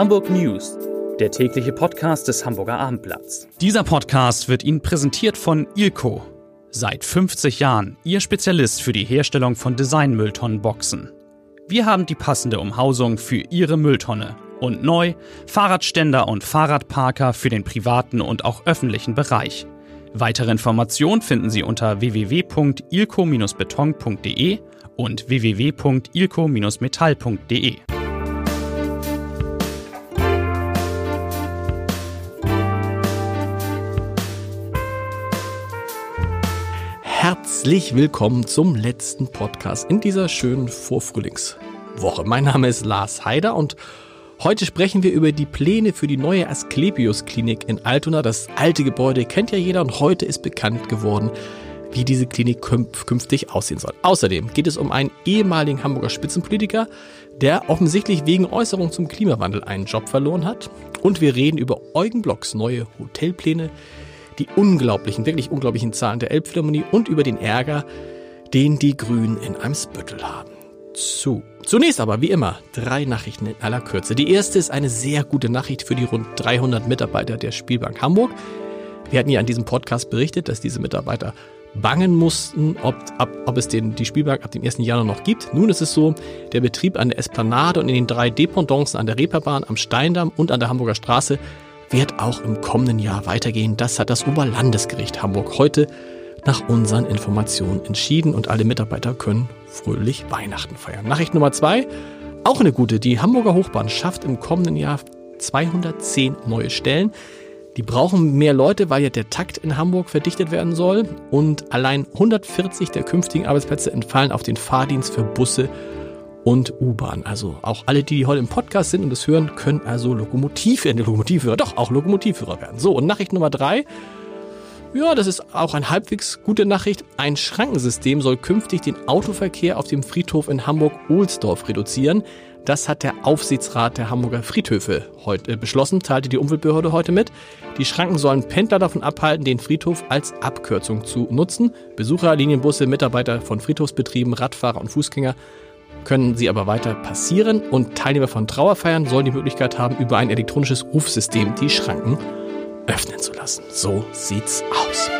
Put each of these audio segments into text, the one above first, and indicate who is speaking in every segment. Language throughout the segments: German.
Speaker 1: Hamburg News, der tägliche Podcast des Hamburger Abendblatts.
Speaker 2: Dieser Podcast wird Ihnen präsentiert von Ilko. Seit 50 Jahren Ihr Spezialist für die Herstellung von Designmülltonnenboxen. Wir haben die passende Umhausung für Ihre Mülltonne. Und neu Fahrradständer und Fahrradparker für den privaten und auch öffentlichen Bereich. Weitere Informationen finden Sie unter www.ilco-beton.de und www.ilco-metall.de.
Speaker 3: Herzlich willkommen zum letzten Podcast in dieser schönen Vorfrühlingswoche. Mein Name ist Lars Heider und heute sprechen wir über die Pläne für die neue Asklepios Klinik in Altona. Das alte Gebäude kennt ja jeder und heute ist bekannt geworden, wie diese Klinik künftig aussehen soll. Außerdem geht es um einen ehemaligen Hamburger Spitzenpolitiker, der offensichtlich wegen Äußerungen zum Klimawandel einen Job verloren hat. Und wir reden über Eugen Blocks neue Hotelpläne, die unglaublichen, wirklich unglaublichen Zahlen der Elbphilharmonie und über den Ärger, den die Grünen in Eimsbüttel haben. Zu. Zunächst aber, wie immer, drei Nachrichten in aller Kürze. Die erste ist eine sehr gute Nachricht für die rund 300 Mitarbeiter der Spielbank Hamburg. Wir hatten ja an diesem Podcast berichtet, dass diese Mitarbeiter bangen mussten, ob, ob, ob es den, die Spielbank ab dem 1. Januar noch gibt. Nun ist es so, der Betrieb an der Esplanade und in den drei Dependancen an der Reeperbahn, am Steindamm und an der Hamburger Straße wird auch im kommenden Jahr weitergehen. Das hat das Oberlandesgericht Hamburg heute nach unseren Informationen entschieden und alle Mitarbeiter können fröhlich Weihnachten feiern. Nachricht Nummer zwei, auch eine gute. Die Hamburger Hochbahn schafft im kommenden Jahr 210 neue Stellen. Die brauchen mehr Leute, weil ja der Takt in Hamburg verdichtet werden soll. Und allein 140 der künftigen Arbeitsplätze entfallen auf den Fahrdienst für Busse und U-Bahn. Also auch alle, die heute im Podcast sind und das hören, können also Lokomotiv, äh, Lokomotivführer, doch auch Lokomotivführer werden. So, und Nachricht Nummer drei. Ja, das ist auch eine halbwegs gute Nachricht. Ein Schrankensystem soll künftig den Autoverkehr auf dem Friedhof in Hamburg-Ohlsdorf reduzieren. Das hat der Aufsichtsrat der Hamburger Friedhöfe heute äh, beschlossen, teilte die Umweltbehörde heute mit. Die Schranken sollen Pendler davon abhalten, den Friedhof als Abkürzung zu nutzen. Besucher, Linienbusse, Mitarbeiter von Friedhofsbetrieben, Radfahrer und Fußgänger können sie aber weiter passieren und Teilnehmer von Trauerfeiern sollen die Möglichkeit haben, über ein elektronisches Rufsystem die Schranken öffnen zu lassen. So sieht's aus.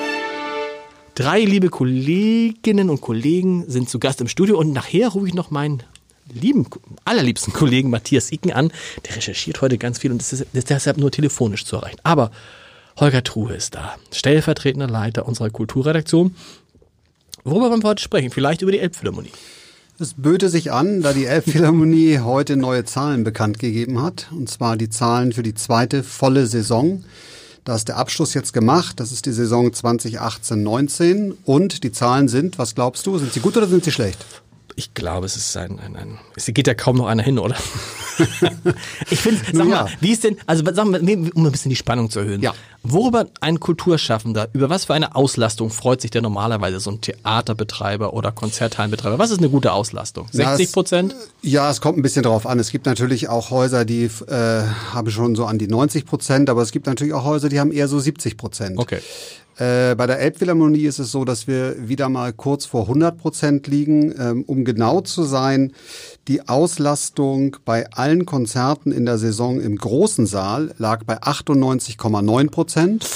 Speaker 3: Drei liebe Kolleginnen und Kollegen sind zu Gast im Studio und nachher rufe ich noch meinen lieben, allerliebsten Kollegen Matthias Icken an. Der recherchiert heute ganz viel und ist, deshalb nur telefonisch zu erreichen. Aber Holger Truhe ist da, stellvertretender Leiter unserer Kulturredaktion. Worüber wollen wir heute sprechen? Vielleicht über die Elbphilharmonie.
Speaker 4: Es böte sich an, da die Elbphilharmonie heute neue Zahlen bekannt gegeben hat. Und zwar die Zahlen für die zweite volle Saison. Da ist der Abschluss jetzt gemacht. Das ist die Saison 2018-19. Und die Zahlen sind, was glaubst du, sind sie gut oder sind sie schlecht?
Speaker 3: Ich glaube, es ist ein, ein, ein es geht ja kaum noch einer hin, oder? ich finde, sag
Speaker 4: ja.
Speaker 3: mal, wie ist denn, also sag mal, um ein bisschen die Spannung zu erhöhen.
Speaker 4: Ja.
Speaker 3: Worüber ein Kulturschaffender, über was für eine Auslastung freut sich der normalerweise so ein Theaterbetreiber oder Konzerthallenbetreiber? Was ist eine gute Auslastung? 60 Prozent?
Speaker 4: Ja, es kommt ein bisschen drauf an. Es gibt natürlich auch Häuser, die äh, haben schon so an die 90 Prozent, aber es gibt natürlich auch Häuser, die haben eher so 70 Prozent.
Speaker 3: Okay.
Speaker 4: Äh, bei der Elbphilharmonie ist es so, dass wir wieder mal kurz vor 100 Prozent liegen. Ähm, um genau zu sein, die Auslastung bei allen Konzerten in der Saison im großen Saal lag bei 98,9 Prozent.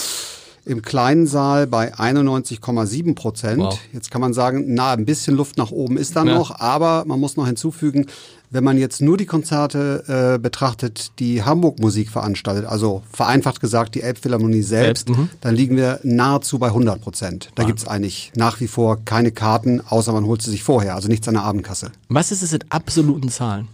Speaker 4: Im kleinen Saal bei 91,7 Prozent.
Speaker 3: Wow.
Speaker 4: Jetzt kann man sagen, na, ein bisschen Luft nach oben ist da
Speaker 3: Ja.
Speaker 4: noch, aber man muss noch hinzufügen, wenn man jetzt nur die Konzerte äh, betrachtet, die Hamburg Musik veranstaltet, also vereinfacht gesagt die Elbphilharmonie selbst,
Speaker 3: Selbst, mhm.
Speaker 4: dann liegen wir nahezu bei 100 Prozent. Da gibt's eigentlich nach wie vor keine Karten, außer man holt sie sich vorher, also nichts an der Abendkasse.
Speaker 3: Was ist es in absoluten Zahlen?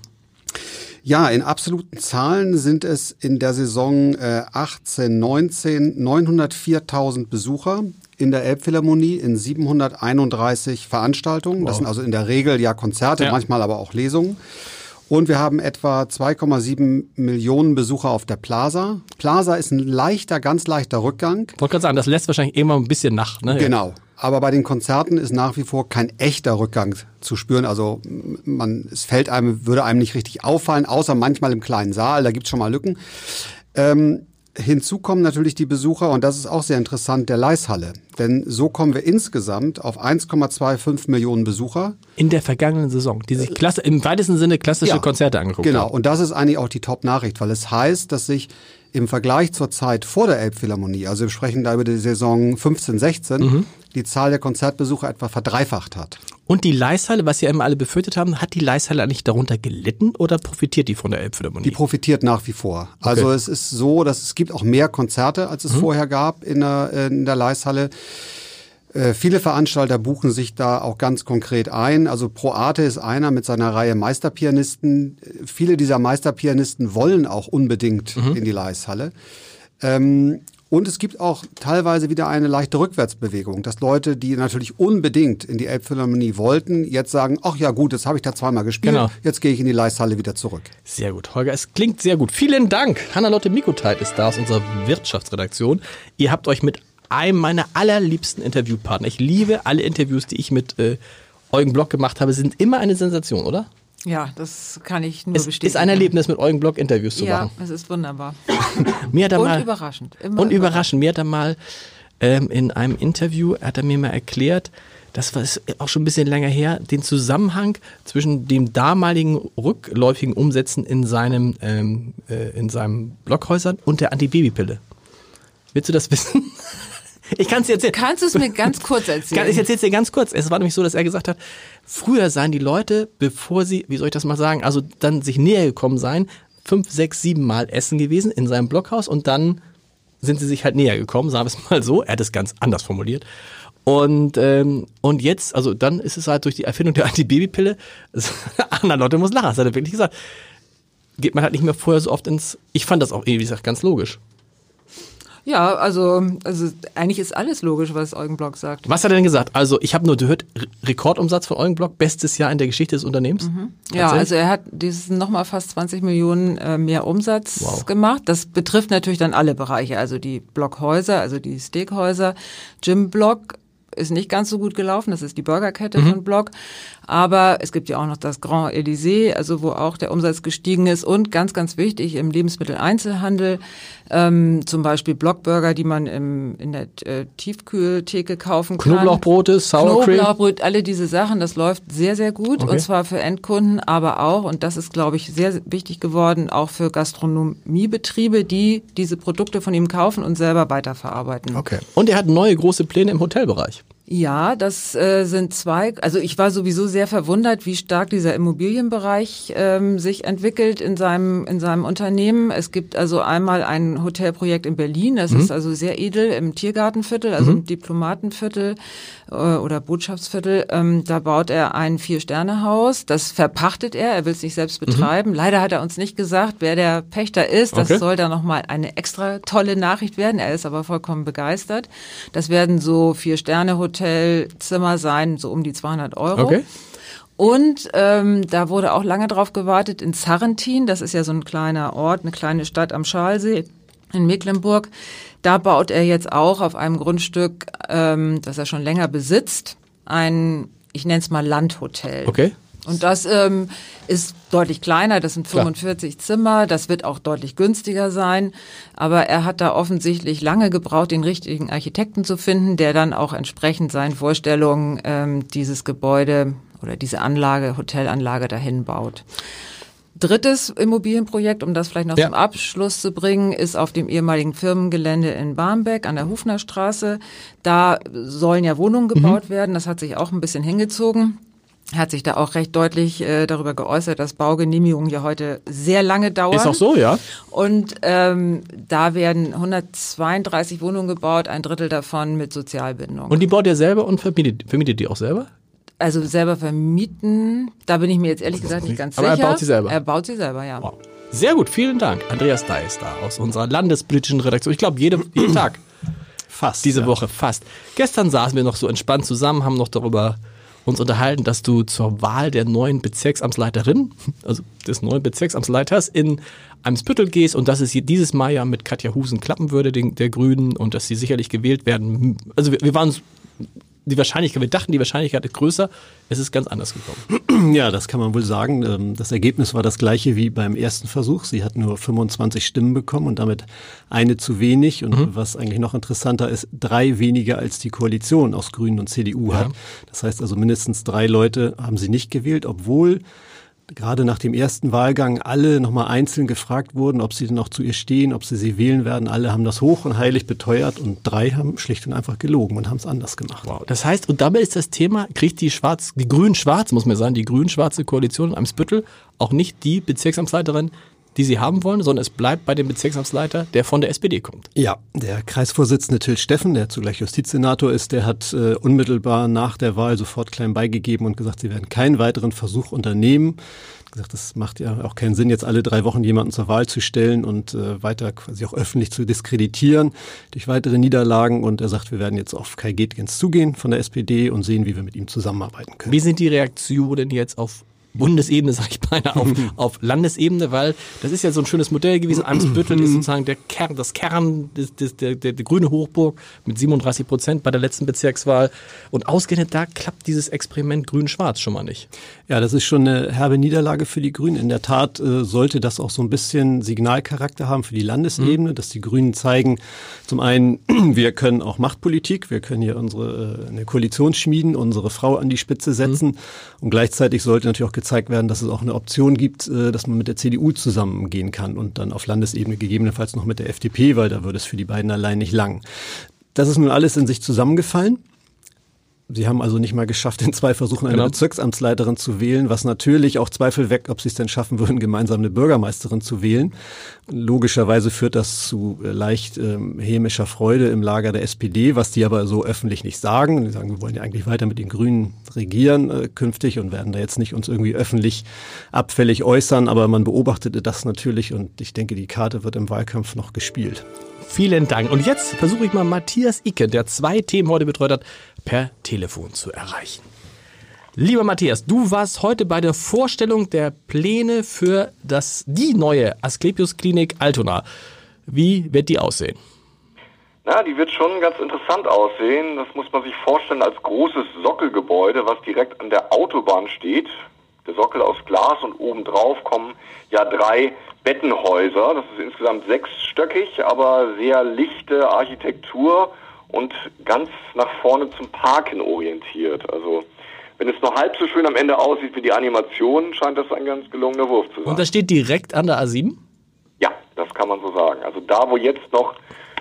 Speaker 4: Ja, in absoluten Zahlen sind es in der Saison äh, 18, 19 904.000 Besucher in der Elbphilharmonie in 731 Veranstaltungen. Das sind also in der Regel ja Konzerte,
Speaker 3: Ja.
Speaker 4: manchmal aber auch Lesungen. Und wir haben etwa 2,7 Millionen Besucher auf der Plaza. Plaza ist ein leichter, ganz leichter Rückgang.
Speaker 3: Ich wollte gerade sagen, das lässt wahrscheinlich immer ein bisschen nach. Ne?
Speaker 4: Genau. Aber bei den Konzerten ist nach wie vor kein echter Rückgang zu spüren. Also man, es fällt einem, würde einem nicht richtig auffallen, außer manchmal im kleinen Saal, da gibt's schon mal Lücken. Ähm, Hinzu kommen natürlich die Besucher, und das ist auch sehr interessant, der Leishalle. Denn so kommen wir insgesamt auf 1,25 Millionen Besucher.
Speaker 3: In der vergangenen Saison, die sich klasse, im weitesten Sinne klassische
Speaker 4: Ja,
Speaker 3: Konzerte angeguckt
Speaker 4: Genau,
Speaker 3: haben.
Speaker 4: und das ist eigentlich auch die Top-Nachricht, weil es heißt, dass sich im Vergleich zur Zeit vor der Elbphilharmonie, also wir sprechen da über die Saison 15, 16,
Speaker 3: Mhm.
Speaker 4: die Zahl der Konzertbesucher etwa verdreifacht hat.
Speaker 3: Und die Leishalle, was ja immer alle befürchtet haben, hat die Leishalle eigentlich darunter gelitten oder profitiert die von der Elbphilharmonie?
Speaker 4: Die profitiert nach wie vor. Also es ist so, dass es gibt auch mehr Konzerte, als es vorher gab in der, in der Leishalle. Äh, Viele Veranstalter buchen sich da auch ganz konkret ein. Also Pro Arte ist einer mit seiner Reihe Meisterpianisten. Äh, Viele dieser Meisterpianisten wollen auch unbedingt in die Leishalle. Ähm, und es gibt auch teilweise wieder eine leichte Rückwärtsbewegung, dass Leute, die natürlich unbedingt in die Elbphilharmonie wollten, jetzt sagen, ach ja gut, jetzt habe ich da zweimal gespielt,
Speaker 3: Genau.
Speaker 4: jetzt gehe ich in die Leishalle wieder zurück.
Speaker 3: Sehr gut, Holger, es klingt sehr gut. Vielen Dank. Hannah-Lotte Mikoteit ist da aus unserer Wirtschaftsredaktion. Ihr habt euch mit einem meiner allerliebsten Interviewpartner, ich liebe alle Interviews, die ich mit äh, Eugen Block gemacht habe, sind immer eine Sensation, oder?
Speaker 5: Ja, das kann ich nur
Speaker 3: Es
Speaker 5: bestätigen.
Speaker 3: ist ein Erlebnis, mit Eugen Block Interviews zu
Speaker 5: Ja,
Speaker 3: machen.
Speaker 5: es ist wunderbar.
Speaker 3: Mir hat er
Speaker 5: Und
Speaker 3: mal,
Speaker 5: überraschend. Immer
Speaker 3: und überraschend. Mir hat er mal ähm, in einem Interview, hat er mir mal erklärt, das war auch schon ein bisschen länger her, den Zusammenhang zwischen dem damaligen rückläufigen Umsätzen in seinem, ähm, äh, in seinem Blockhäusern und der Antibabypille. Willst du das wissen? Ich kann es dir erzählen.
Speaker 5: Kannst du es mir ganz kurz erzählen?
Speaker 3: Ich erzähle es dir ganz kurz. Es war nämlich so, dass er gesagt hat, früher seien die Leute, bevor sie, wie soll ich das mal sagen, also dann sich näher gekommen seien, fünf, sechs, sieben Mal essen gewesen in seinem Blockhaus und dann sind sie sich halt näher gekommen, sagen wir es mal so. Er hat es ganz anders formuliert. Und, ähm, und jetzt, also dann ist es halt durch die Erfindung der Antibabypille, Anna Lotte muss lachen, das hat er wirklich gesagt, geht man halt nicht mehr vorher so oft ins, ich fand das auch, wie gesagt, ganz logisch.
Speaker 5: Ja, also, also eigentlich ist alles logisch, was Eugen Block sagt.
Speaker 3: Was hat er denn gesagt? Also ich habe nur gehört, Re- Rekordumsatz von Eugenblock, bestes Jahr in der Geschichte des Unternehmens.
Speaker 5: Ja,
Speaker 3: Tatsächlich?
Speaker 5: also er hat dieses nochmal fast 20 Millionen äh, mehr Umsatz
Speaker 3: Wow.
Speaker 5: gemacht. Das betrifft natürlich dann alle Bereiche, also die Blockhäuser, also die Steakhäuser. Jim Block ist nicht ganz so gut gelaufen, das ist die Burgerkette
Speaker 3: Mhm.
Speaker 5: von Block. Aber es gibt ja auch noch das Grand Elysée, also wo auch der Umsatz gestiegen ist. Und ganz, ganz wichtig, im Lebensmitteleinzelhandel, ähm, zum Beispiel Blockburger, die man im, in der äh, Tiefkühltheke kaufen kann.
Speaker 3: Knoblauchbrote, Sour Cream.
Speaker 5: Knoblauchbrot, alle diese Sachen, das läuft sehr, sehr gut.
Speaker 3: Okay.
Speaker 5: Und zwar für Endkunden, aber auch, und das ist, glaube ich, sehr wichtig geworden, auch für Gastronomiebetriebe, die diese Produkte von ihm kaufen und selber weiterverarbeiten.
Speaker 3: Okay. Und er hat neue große Pläne im Hotelbereich.
Speaker 5: Ja, das äh, sind zwei. Also ich war sowieso sehr verwundert, wie stark dieser Immobilienbereich ähm, sich entwickelt in seinem in seinem Unternehmen. Es gibt also einmal ein Hotelprojekt in Berlin, das ist also sehr edel im Tiergartenviertel, also im Diplomatenviertel äh, oder Botschaftsviertel. Ähm, da baut er ein Vier-Sterne-Haus. Das verpachtet er. Er will es nicht selbst betreiben. Leider hat er uns nicht gesagt, wer der Pächter ist. Das
Speaker 3: Okay.
Speaker 5: soll da noch mal eine extra tolle Nachricht werden. Er ist aber vollkommen begeistert. Das werden so Vier-Sterne-Hotelzimmer sein, so um die 200 Euro.
Speaker 3: Okay.
Speaker 5: Und ähm, da wurde auch lange drauf gewartet in Sarrentin, das ist ja so ein kleiner Ort, eine kleine Stadt am Schalsee in Mecklenburg. Da baut er jetzt auch auf einem Grundstück, ähm, das er schon länger besitzt, ein, ich nenne es mal Landhotel.
Speaker 3: Okay.
Speaker 5: Und das ähm, ist deutlich kleiner, das sind
Speaker 3: Klar.
Speaker 5: 45 Zimmer, das wird auch deutlich günstiger sein. Aber er hat da offensichtlich lange gebraucht, den richtigen Architekten zu finden, der dann auch entsprechend seinen Vorstellungen ähm, dieses Gebäude oder diese Anlage, Hotelanlage dahin baut. Drittes Immobilienprojekt, um das vielleicht noch
Speaker 3: Ja.
Speaker 5: zum Abschluss zu bringen, ist auf dem ehemaligen Firmengelände in Barmbek an der Hufnerstraße. Da sollen ja Wohnungen
Speaker 3: Mhm.
Speaker 5: gebaut werden. Das hat sich auch ein bisschen hingezogen. Er hat sich da auch recht deutlich äh, darüber geäußert, dass Baugenehmigungen ja heute sehr lange dauern.
Speaker 3: Ist auch so, ja?
Speaker 5: Und ähm, da werden 132 Wohnungen gebaut, ein Drittel davon mit Sozialbindung.
Speaker 3: Und die baut er selber und vermietet, vermietet die auch selber?
Speaker 5: also selber vermieten, da bin ich mir jetzt ehrlich gesagt nicht ganz
Speaker 3: Aber er
Speaker 5: sicher.
Speaker 3: baut sie selber?
Speaker 5: Er baut sie selber, ja.
Speaker 3: Wow. Sehr gut, vielen Dank. Andreas Deis da aus unserer landespolitischen Redaktion. Ich glaube, jede, jeden Tag.
Speaker 2: Fast.
Speaker 3: Diese
Speaker 2: ja.
Speaker 3: Woche fast. Gestern saßen wir noch so entspannt zusammen, haben noch darüber uns unterhalten, dass du zur Wahl der neuen Bezirksamtsleiterin, also des neuen Bezirksamtsleiters in Eimsbüttel gehst und dass es dieses Mal ja mit Katja Husen klappen würde, den, der Grünen, und dass sie sicherlich gewählt werden. Also wir, wir waren die Wahrscheinlichkeit, wir dachten, die Wahrscheinlichkeit ist größer, es ist ganz anders gekommen.
Speaker 6: Ja, das kann man wohl sagen. Ähm, das Ergebnis war das gleiche wie beim ersten Versuch. Sie hat nur 25 Stimmen bekommen und damit eine zu wenig. Und mhm. was eigentlich noch interessanter ist, drei weniger als die Koalition aus Grünen und CDU hat. Das heißt also mindestens drei Leute haben sie nicht gewählt, obwohl gerade nach dem ersten Wahlgang alle nochmal einzeln gefragt wurden, ob sie denn noch zu ihr stehen, ob sie sie wählen werden. Alle haben das hoch und heilig beteuert und drei haben schlicht und einfach gelogen und haben es anders gemacht.
Speaker 3: Wow. Das heißt, und dabei ist das Thema, kriegt die schwarz, die grün-schwarz, muss man sagen, die grün-schwarze Koalition in Eimsbüttel auch nicht die Bezirksamtsleiterin, die sie haben wollen, sondern es bleibt bei dem Bezirksamtsleiter, der von der SPD kommt.
Speaker 6: Ja, der Kreisvorsitzende Till Steffen, der zugleich Justizsenator ist, der hat äh, unmittelbar nach der Wahl sofort klein beigegeben und gesagt, sie werden keinen weiteren Versuch unternehmen. Gesagt, das macht ja auch keinen Sinn, jetzt alle drei Wochen jemanden zur Wahl zu stellen und äh, weiter quasi auch öffentlich zu diskreditieren durch weitere Niederlagen. Und er sagt, wir werden jetzt auf Kai Getgens zugehen von der SPD und sehen, wie wir mit ihm zusammenarbeiten können.
Speaker 3: Wie sind die Reaktionen jetzt auf Bundesebene, sage ich beinahe, auf, auf Landesebene, weil das ist ja so ein schönes Modell gewesen. Eimsbüttel ist sozusagen der Kern, das Kern, des, des, der, der, der grüne Hochburg mit 37 Prozent bei der letzten Bezirkswahl. Und ausgerechnet da klappt dieses Experiment Grün-Schwarz schon mal nicht.
Speaker 6: Ja, das ist schon eine herbe Niederlage für die Grünen. In der Tat äh, sollte das auch so ein bisschen Signalcharakter haben für die Landesebene, mhm. dass die Grünen zeigen, zum einen, wir können auch Machtpolitik, wir können hier unsere äh, eine Koalition schmieden, unsere Frau an die Spitze setzen mhm. und gleichzeitig sollte natürlich auch gezeigt werden, dass es auch eine Option gibt, äh, dass man mit der CDU zusammengehen kann und dann auf Landesebene gegebenenfalls noch mit der FDP, weil da würde es für die beiden allein nicht lang. Das ist nun alles in sich zusammengefallen. Sie haben also nicht mal geschafft, in zwei Versuchen eine genau. Bezirksamtsleiterin zu wählen, was natürlich auch Zweifel weg, ob sie es denn schaffen würden, gemeinsam eine Bürgermeisterin zu wählen. Logischerweise führt das zu äh, leicht ähm, hämischer Freude im Lager der SPD, was die aber so öffentlich nicht sagen. Die sagen, wir wollen ja eigentlich weiter mit den Grünen regieren äh, künftig und werden da jetzt nicht uns irgendwie öffentlich abfällig äußern, aber man beobachtete das natürlich und ich denke, die Karte wird im Wahlkampf noch gespielt.
Speaker 3: Vielen Dank. Und jetzt versuche ich mal Matthias Icke, der zwei Themen heute betreut hat, per Telefon zu erreichen. Lieber Matthias, du warst heute bei der Vorstellung der Pläne für das, die neue Asklepios Klinik Altona. Wie wird die aussehen?
Speaker 7: Na, die wird schon ganz interessant aussehen. Das muss man sich vorstellen als großes Sockelgebäude, was direkt an der Autobahn steht. Sockel aus Glas und obendrauf kommen ja drei Bettenhäuser. Das ist insgesamt sechsstöckig, aber sehr lichte Architektur und ganz nach vorne zum Parken orientiert. Also wenn es nur halb so schön am Ende aussieht wie die Animation, scheint das ein ganz gelungener Wurf zu sein.
Speaker 3: Und das steht direkt an der A7?
Speaker 7: Ja, das kann man so sagen. Also da, wo jetzt noch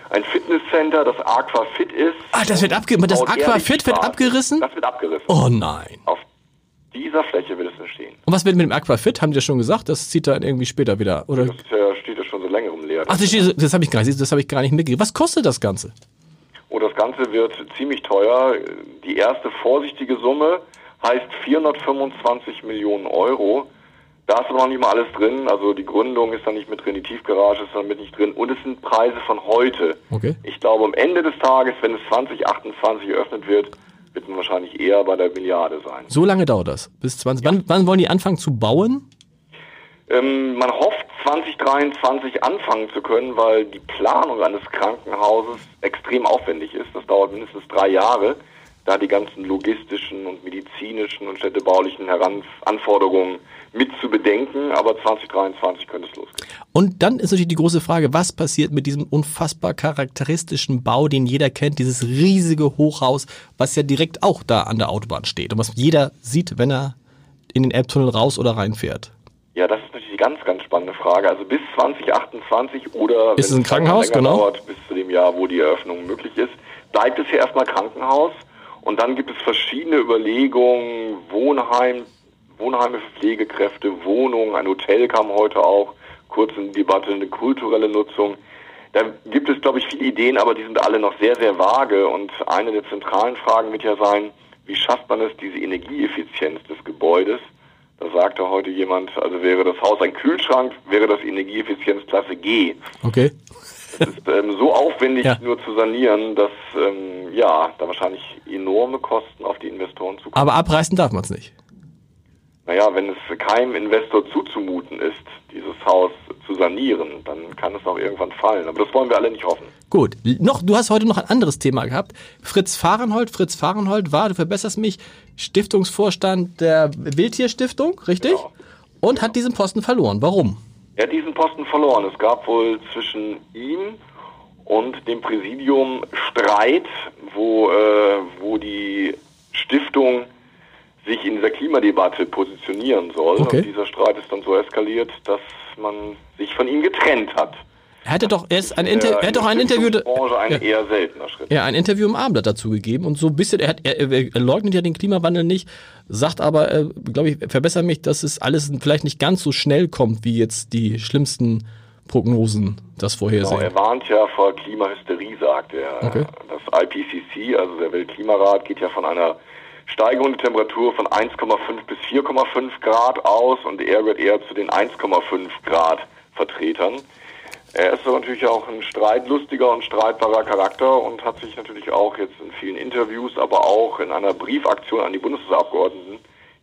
Speaker 7: ein Fitnesscenter, das Aquafit ist.
Speaker 3: Ah, das wird abgerissen. Das Aquafit wird abgerissen?
Speaker 7: Das wird abgerissen.
Speaker 3: Oh nein.
Speaker 7: Auf dieser Fläche wird es entstehen.
Speaker 3: Und was wird mit dem Aquafit? Haben die ja schon gesagt? Das zieht dann irgendwie später wieder, oder?
Speaker 7: Das ja, steht ja schon so längerem leer.
Speaker 3: Ach, das, das habe ich gar nicht, das habe ich gar nicht mitgekriegt. Was kostet das Ganze?
Speaker 7: Oh, das Ganze wird ziemlich teuer. Die erste vorsichtige Summe heißt 425 Millionen Euro. Da ist aber noch nicht mal alles drin. Also die Gründung ist da nicht mit drin, die Tiefgarage ist da mit nicht drin. Und es sind Preise von heute.
Speaker 3: Okay.
Speaker 7: Ich glaube, am Ende des Tages, wenn es 2028 eröffnet wird, wird wahrscheinlich eher bei der Milliarde sein.
Speaker 3: So lange dauert das? Bis 20. Ja. Wann, wann wollen die anfangen zu bauen?
Speaker 7: Ähm, man hofft 2023 anfangen zu können, weil die Planung eines Krankenhauses extrem aufwendig ist. Das dauert mindestens drei Jahre, da die ganzen logistischen und medizinischen und städtebaulichen Heran Anforderungen mit zu bedenken. Aber 2023 könnte es losgehen.
Speaker 3: Und dann ist natürlich die große Frage, was passiert mit diesem unfassbar charakteristischen Bau, den jeder kennt, dieses riesige Hochhaus, was ja direkt auch da an der Autobahn steht und was jeder sieht, wenn er in den Elbtunnel raus oder reinfährt.
Speaker 7: Ja, das ist natürlich eine ganz, ganz spannende Frage. Also bis 2028 oder
Speaker 3: ist es ein Krankenhaus, genau?
Speaker 7: dauert, bis zu dem Jahr, wo die Eröffnung möglich ist, bleibt es hier erstmal Krankenhaus. Und dann gibt es verschiedene Überlegungen, Wohnheim, Wohnheime für Pflegekräfte, Wohnungen, ein Hotel kam heute auch kurz in die Debatte, eine kulturelle Nutzung. Da gibt es, glaube ich, viele Ideen, aber die sind alle noch sehr, sehr vage. Und eine der zentralen Fragen wird ja sein, wie schafft man es, diese Energieeffizienz des Gebäudes da sagte heute jemand, also wäre das Haus ein Kühlschrank, wäre das Energieeffizienzklasse G.
Speaker 3: Okay.
Speaker 7: Das ist ähm, so aufwendig ja. nur zu sanieren, dass ähm, ja, da wahrscheinlich enorme Kosten auf die Investoren zukommen.
Speaker 3: Aber abreißen darf man es nicht.
Speaker 7: Naja, wenn es keinem Investor zuzumuten ist, dieses Haus zu sanieren, dann kann es auch irgendwann fallen. Aber das wollen wir alle nicht hoffen.
Speaker 3: Gut, noch, du hast heute noch ein anderes Thema gehabt. Fritz Fahrenhold, Fritz Fahrenhold war, du verbesserst mich, Stiftungsvorstand der Wildtierstiftung, richtig?
Speaker 7: Ja.
Speaker 3: Und hat diesen Posten verloren. Warum?
Speaker 7: Er hat diesen Posten verloren. Es gab wohl zwischen ihm und dem Präsidium Streit, wo, äh, wo die Stiftung sich in dieser Klimadebatte positionieren soll.
Speaker 3: Okay.
Speaker 7: Und dieser Streit ist dann so eskaliert, dass man sich von ihm getrennt hat.
Speaker 3: Er hatte doch erst ein, Inter er hat doch ein Interview,
Speaker 7: ein
Speaker 3: ja,
Speaker 7: eher seltener Schritt.
Speaker 3: ja, ein Interview im Abendblatt dazu gegeben und so ein bisschen, er, hat, er, er leugnet ja den Klimawandel nicht, sagt aber, äh, glaube ich, verbessere mich, dass es alles vielleicht nicht ganz so schnell kommt, wie jetzt die schlimmsten Prognosen das
Speaker 7: Genau,
Speaker 3: vorhersehen.
Speaker 7: er warnt ja vor Klimahysterie, sagt er.
Speaker 3: Okay.
Speaker 7: Das IPCC, also der Weltklimarat, geht ja von einer Steigerung der Temperatur von 1,5 bis 4,5 Grad aus und er wird eher zu den 1,5 Grad Vertretern. Er ist natürlich auch ein streitlustiger und streitbarer Charakter und hat sich natürlich auch jetzt in vielen Interviews, aber auch in einer Briefaktion an die Bundestagsabgeordneten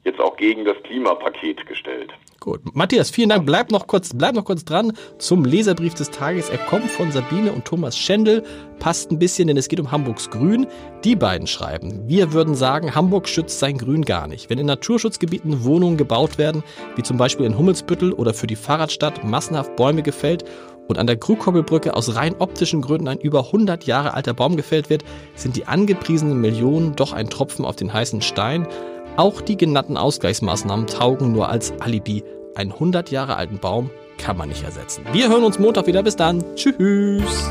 Speaker 7: jetzt auch gegen das Klimapaket gestellt.
Speaker 3: Gut. Matthias, vielen Dank. Bleib noch kurz, bleib noch kurz dran zum Leserbrief des Tages. Er kommt von Sabine und Thomas Schendel. Passt ein bisschen, denn es geht um Hamburgs Grün. Die beiden schreiben, wir würden sagen, Hamburg schützt sein Grün gar nicht. Wenn in Naturschutzgebieten Wohnungen gebaut werden, wie zum Beispiel in Hummelsbüttel oder für die Fahrradstadt massenhaft Bäume gefällt und an der Krugkoppelbrücke aus rein optischen Gründen ein über 100 Jahre alter Baum gefällt wird, sind die angepriesenen Millionen doch ein Tropfen auf den heißen Stein. Auch die genannten Ausgleichsmaßnahmen taugen nur als Alibi. Einen 100 Jahre alten Baum kann man nicht ersetzen. Wir hören uns Montag wieder. Bis dann. Tschüss.